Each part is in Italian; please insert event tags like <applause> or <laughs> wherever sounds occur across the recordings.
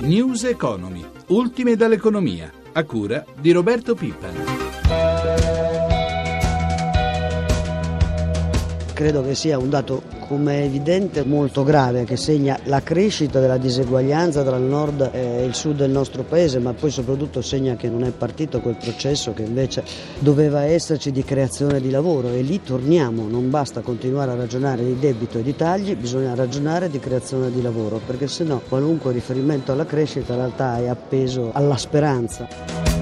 News Economy, ultime dall'economia, a cura di Roberto Pippa. credo che sia un dato, come è evidente, molto grave che segna la crescita della diseguaglianza tra il nord e il sud del nostro paese, ma poi soprattutto segna che non è partito quel processo che invece doveva esserci di creazione di lavoro e lì torniamo, non basta continuare a ragionare di debito e di tagli, bisogna ragionare di creazione di lavoro, perché sennò qualunque riferimento alla crescita in realtà è appeso alla speranza.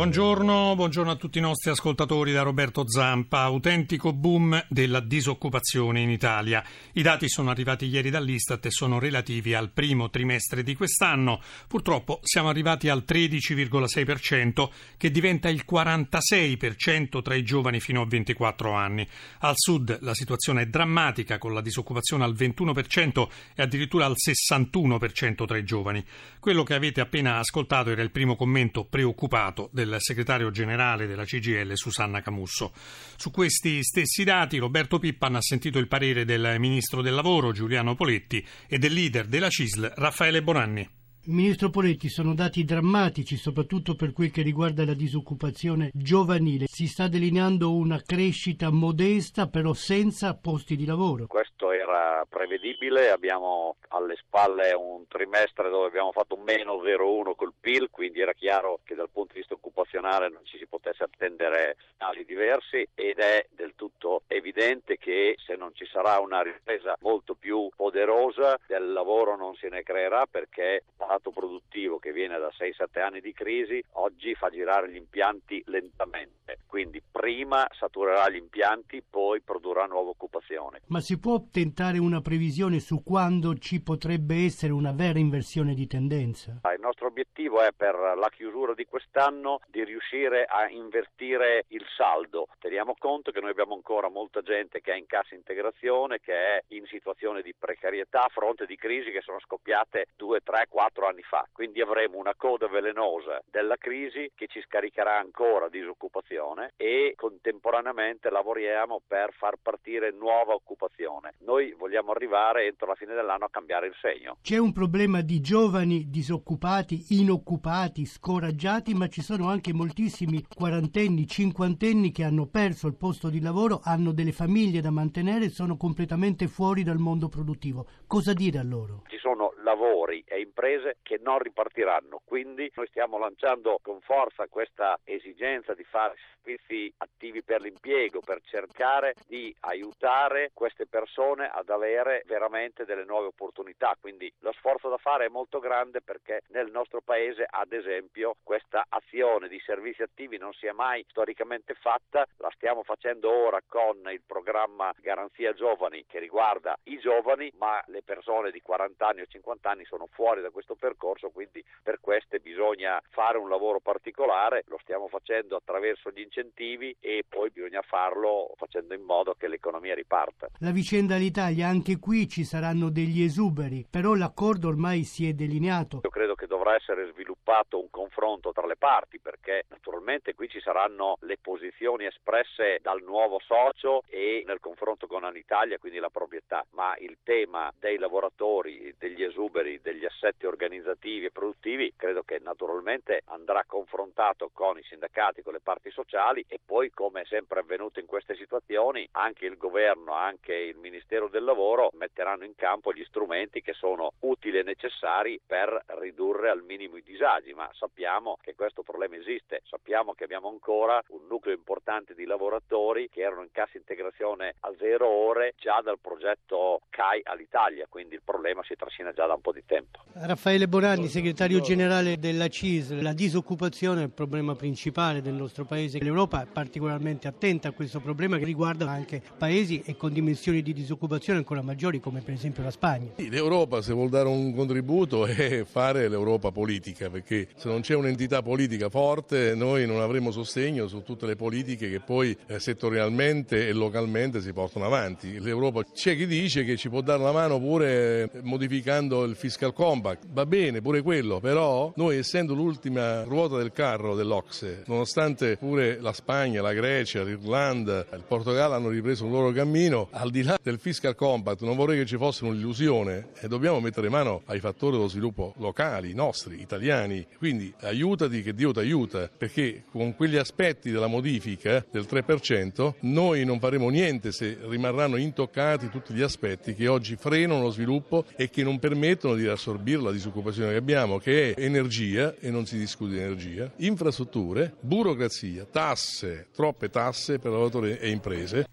Buongiorno, buongiorno, a tutti i nostri ascoltatori da Roberto Zampa. Autentico boom della disoccupazione in Italia. I dati sono arrivati ieri dall'Istat e sono relativi al primo trimestre di quest'anno. Purtroppo siamo arrivati al 13,6% che diventa il 46% tra i giovani fino a 24 anni. Al sud la situazione è drammatica con la disoccupazione al 21% e addirittura al 61% tra i giovani. Quello che avete appena ascoltato era il primo commento preoccupato del del segretario generale della CGL Susanna Camusso. Su questi stessi dati Roberto Pippan ha sentito il parere del ministro del lavoro Giuliano Poletti e del leader della CISL Raffaele Bonanni. Ministro Poletti, sono dati drammatici, soprattutto per quel che riguarda la disoccupazione giovanile. Si sta delineando una crescita modesta, però senza posti di lavoro. Questo era prevedibile, abbiamo alle spalle un trimestre dove abbiamo fatto meno 0,1 col PIL, quindi era chiaro che dal punto di vista occupazionale non ci si potesse attendere segnali diversi ed è del tutto evidente che se non ci sarà una ripresa molto più poderosa del lavoro non se ne creerà perché l'apparato produttivo che viene da 6-7 anni di crisi oggi fa girare gli impianti lentamente, quindi prima saturerà gli impianti, poi produrrà nuova occupazione. Ma si può tentare una previsione su quando ci potrebbe essere una vera inversione di tendenza? Il nostro obiettivo è per la chiusura di quest'anno di riuscire a invertire il saldo. Teniamo conto che noi abbiamo ancora molta gente che è in cassa integrazione, che è in situazione di precarietà a fronte di crisi che sono scoppiate 2, 3, 4 quattro anni fa, quindi avremo una coda velenosa della crisi che ci scaricherà ancora disoccupazione e contemporaneamente lavoriamo per far partire nuova occupazione. Noi vogliamo arrivare entro la fine dell'anno a cambiare il segno. C'è un problema di giovani disoccupati, inoccupati, scoraggiati, ma ci sono anche moltissimi quarantenni, cinquantenni che hanno perso il posto di lavoro, hanno delle famiglie da mantenere e sono completamente fuori dal mondo produttivo. Cosa dire a loro? Ci sono lavori e imprese che non ripartiranno, quindi noi stiamo lanciando con forza questa esigenza di fare servizi attivi per l'impiego, per cercare di aiutare queste persone ad avere veramente delle nuove opportunità, quindi lo sforzo da fare è molto grande perché nel nostro paese ad esempio questa azione di servizi attivi non si è mai storicamente fatta, la stiamo facendo ora con il programma Garanzia Giovani che riguarda i giovani, ma le persone di 40 anni o 50 50 anni sono fuori da questo percorso, quindi per queste bisogna fare un lavoro particolare, lo stiamo facendo attraverso gli incentivi e poi bisogna farlo facendo in modo che l'economia riparta. La vicenda all'Italia, anche qui ci saranno degli esuberi, però l'accordo ormai si è delineato. Io credo che dovrà essere sviluppato un confronto tra le parti perché naturalmente qui ci saranno le posizioni espresse dal nuovo socio e nel confronto con Anitalia, quindi la proprietà, ma il tema dei lavoratori, degli esuberi degli assetti organizzativi e produttivi credo che naturalmente andrà confrontato con i sindacati, con le parti sociali e poi come è sempre avvenuto in queste situazioni anche il governo, anche il Ministero del Lavoro metteranno in campo gli strumenti che sono utili e necessari per ridurre al minimo i disagi, ma sappiamo che questo problema esiste, sappiamo che abbiamo ancora un nucleo importante di lavoratori che erano in cassa integrazione a zero ore già dal progetto CAI all'Italia, quindi il problema si trascina già da un po' di tempo. Raffaele Bonanni, segretario generale della CIS, la disoccupazione è il problema principale del nostro paese. L'Europa è particolarmente attenta a questo problema che riguarda anche paesi e con dimensioni di disoccupazione ancora maggiori come per esempio la Spagna. L'Europa se vuol dare un contributo <laughs> è fare l'Europa colpa politica, perché se non c'è un'entità politica forte noi non avremo sostegno su tutte le politiche che poi eh, settorialmente e localmente si portano avanti. L'Europa c'è chi dice che ci può dare la mano pure modificando il fiscal compact, va bene pure quello, però noi essendo l'ultima ruota del carro dell'Ocse, nonostante pure la Spagna, la Grecia, l'Irlanda, il Portogallo hanno ripreso il loro cammino, al di là del fiscal compact non vorrei che ci fosse un'illusione e dobbiamo mettere mano ai fattori dello sviluppo locali, nostri, italiani, quindi aiutati che Dio ti aiuta, perché con quegli aspetti della modifica del 3% noi non faremo niente se rimarranno intoccati tutti gli aspetti che oggi frenano lo sviluppo e che non permettono di assorbire la disoccupazione che abbiamo, che è energia, e non si discute di energia, infrastrutture, burocrazia, tasse, troppe tasse per lavoratori e imprese.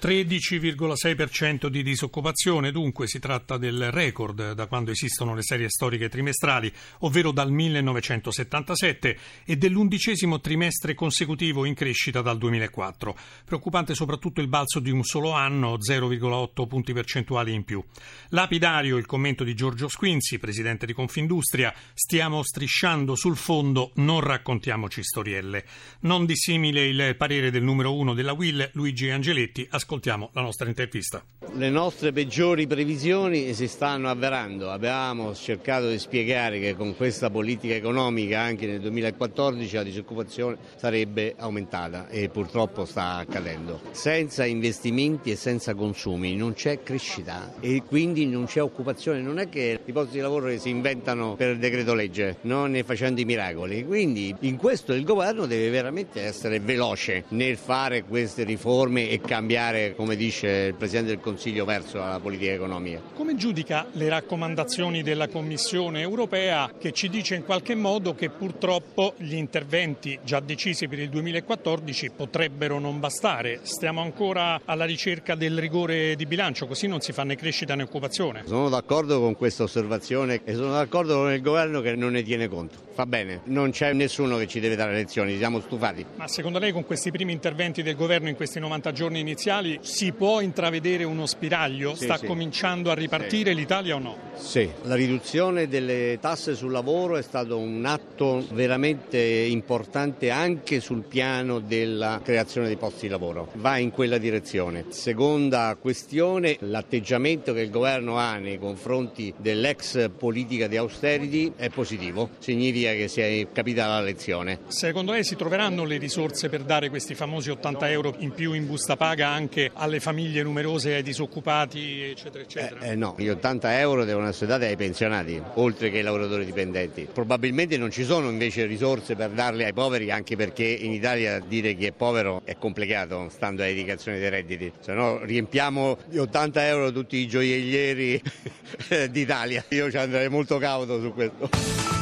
13,6% di disoccupazione, dunque si tratta del record da quando esistono le serie storiche trimestrali, ovvero dal 1977 e dell'undicesimo trimestre consecutivo in crescita dal 2004. Preoccupante soprattutto il balzo di un solo anno, 0,8 punti percentuali in più. Lapidario il commento di Giorgio Squinzi, presidente di Confindustria, stiamo strisciando sul fondo, non raccontiamoci storielle. Non dissimile il parere del numero uno della Will, Luigi Angeletti, Ascoltiamo la nostra intervista. Le nostre peggiori previsioni si stanno avverando. Abbiamo cercato di spiegare che con questa politica economica anche nel 2014 la disoccupazione sarebbe aumentata e purtroppo sta accadendo. Senza investimenti e senza consumi non c'è crescita e quindi non c'è occupazione. Non è che i posti di lavoro si inventano per decreto legge, non ne facendo i miracoli. Quindi in questo il governo deve veramente essere veloce nel fare queste riforme e cambiare andare, come dice il Presidente del Consiglio, verso la politica economica. Come giudica le raccomandazioni della Commissione europea che ci dice in qualche modo che purtroppo gli interventi già decisi per il 2014 potrebbero non bastare? Stiamo ancora alla ricerca del rigore di bilancio, così non si fa né crescita né occupazione. Sono d'accordo con questa osservazione e sono d'accordo con il governo che non ne tiene conto. Fa bene, non c'è nessuno che ci deve dare lezioni, siamo stufati. Ma secondo lei con questi primi interventi del governo in questi 90 giorni iniziali quali si può intravedere uno spiraglio? Sì, Sta sì. cominciando a ripartire sì. l'Italia o no? Sì, la riduzione delle tasse sul lavoro è stato un atto veramente importante anche sul piano della creazione di posti di lavoro. Va in quella direzione. Seconda questione, l'atteggiamento che il governo ha nei confronti dell'ex politica di austerity è positivo, significa che si è capita la lezione. Secondo lei si troveranno le risorse per dare questi famosi 80 euro in più in busta paga anche anche alle famiglie numerose, ai disoccupati, eccetera, eccetera? Eh, eh, no, gli 80 euro devono essere dati ai pensionati, oltre che ai lavoratori dipendenti. Probabilmente non ci sono invece risorse per darle ai poveri, anche perché in Italia dire chi è povero è complicato, stando alla dedicazione dei redditi. Se no riempiamo di 80 euro tutti i gioiellieri <laughs> d'Italia. Io ci andrei molto cauto su questo.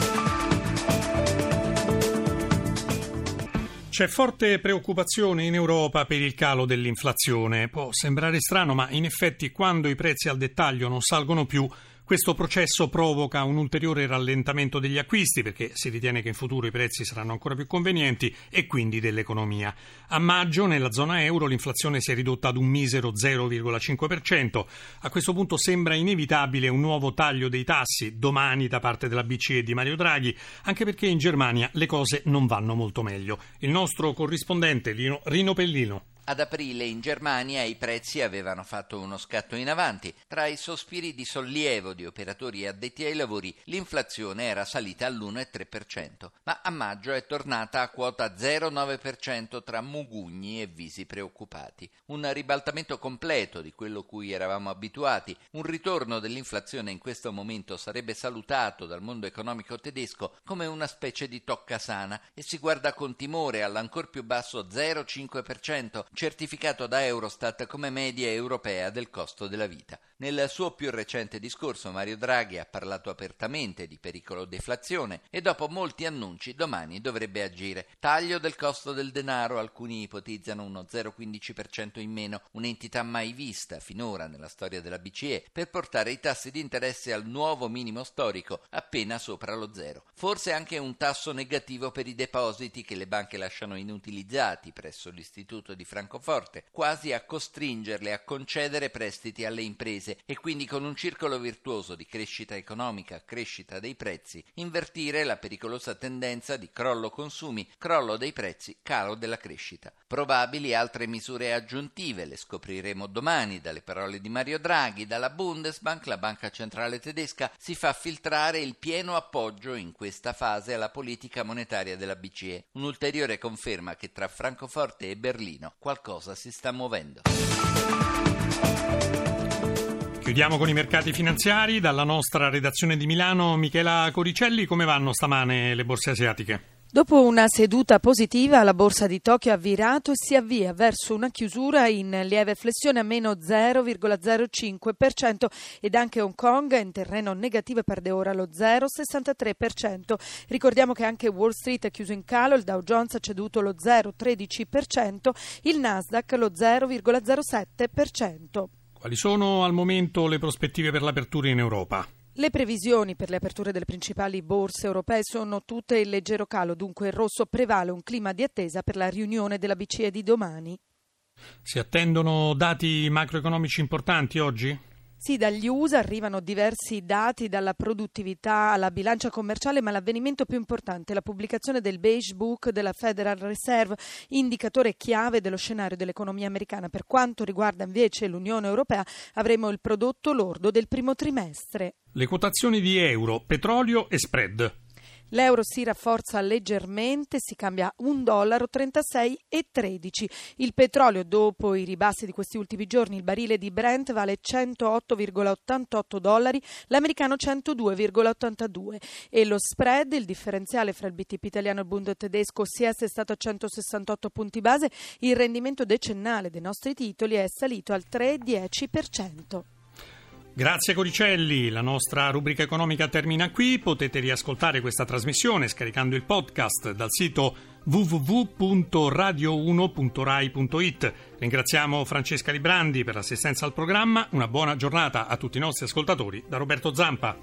C'è forte preoccupazione in Europa per il calo dell'inflazione. Può sembrare strano, ma in effetti quando i prezzi al dettaglio non salgono più, questo processo provoca un ulteriore rallentamento degli acquisti perché si ritiene che in futuro i prezzi saranno ancora più convenienti e quindi dell'economia. A maggio nella zona euro l'inflazione si è ridotta ad un misero 0,5%. A questo punto sembra inevitabile un nuovo taglio dei tassi domani da parte della BCE di Mario Draghi, anche perché in Germania le cose non vanno molto meglio. Il nostro corrispondente Lino, Rino Pellino. Ad aprile in Germania i prezzi avevano fatto uno scatto in avanti. Tra i sospiri di sollievo di operatori addetti ai lavori, l'inflazione era salita all'1,3%, ma a maggio è tornata a quota 0,9% tra mugugni e visi preoccupati. Un ribaltamento completo di quello cui eravamo abituati. Un ritorno dell'inflazione in questo momento sarebbe salutato dal mondo economico tedesco come una specie di tocca sana e si guarda con timore all'ancor più basso 0,5% certificato da Eurostat come media europea del costo della vita. Nel suo più recente discorso Mario Draghi ha parlato apertamente di pericolo deflazione e dopo molti annunci domani dovrebbe agire. Taglio del costo del denaro, alcuni ipotizzano uno 0,15% in meno, un'entità mai vista finora nella storia della BCE, per portare i tassi di interesse al nuovo minimo storico, appena sopra lo zero. Forse anche un tasso negativo per i depositi che le banche lasciano inutilizzati presso l'Istituto di Francoforte Francoforte, quasi a costringerle a concedere prestiti alle imprese e quindi con un circolo virtuoso di crescita economica, crescita dei prezzi, invertire la pericolosa tendenza di crollo consumi, crollo dei prezzi, calo della crescita. Probabili altre misure aggiuntive le scopriremo domani dalle parole di Mario Draghi, dalla Bundesbank, la banca centrale tedesca, si fa filtrare il pieno appoggio in questa fase alla politica monetaria della BCE, un'ulteriore conferma che tra Francoforte e Berlino qualcosa si sta muovendo. Chiudiamo con i mercati finanziari. Dalla nostra redazione di Milano, Michela Coricelli, come vanno stamane le borse asiatiche? Dopo una seduta positiva, la borsa di Tokyo ha virato e si avvia verso una chiusura in lieve flessione a meno 0,05% ed anche Hong Kong in terreno negativo perde ora lo 0,63%. Ricordiamo che anche Wall Street è chiuso in calo, il Dow Jones ha ceduto lo 0,13%, il Nasdaq lo 0,07%. Quali sono al momento le prospettive per l'apertura in Europa? Le previsioni per le aperture delle principali borse europee sono tutte in leggero calo, dunque il rosso prevale un clima di attesa per la riunione della BCE di domani. Si attendono dati macroeconomici importanti oggi? Sì, dagli USA arrivano diversi dati dalla produttività alla bilancia commerciale, ma l'avvenimento più importante è la pubblicazione del Beige Book della Federal Reserve, indicatore chiave dello scenario dell'economia americana. Per quanto riguarda invece l'Unione Europea, avremo il prodotto lordo del primo trimestre. Le quotazioni di euro, petrolio e spread. L'euro si rafforza leggermente, si cambia 1,36 dollaro e 13. Il petrolio, dopo i ribassi di questi ultimi giorni, il barile di Brent vale 108,88 dollari, l'americano 102,82 e lo spread, il differenziale fra il BTP italiano e il Bund tedesco, si è assestato a 168 punti base. Il rendimento decennale dei nostri titoli è salito al 3,10%. Grazie Coricelli, la nostra rubrica economica termina qui, potete riascoltare questa trasmissione scaricando il podcast dal sito www.radio1.rai.it. Ringraziamo Francesca Librandi per l'assistenza al programma, una buona giornata a tutti i nostri ascoltatori da Roberto Zampa.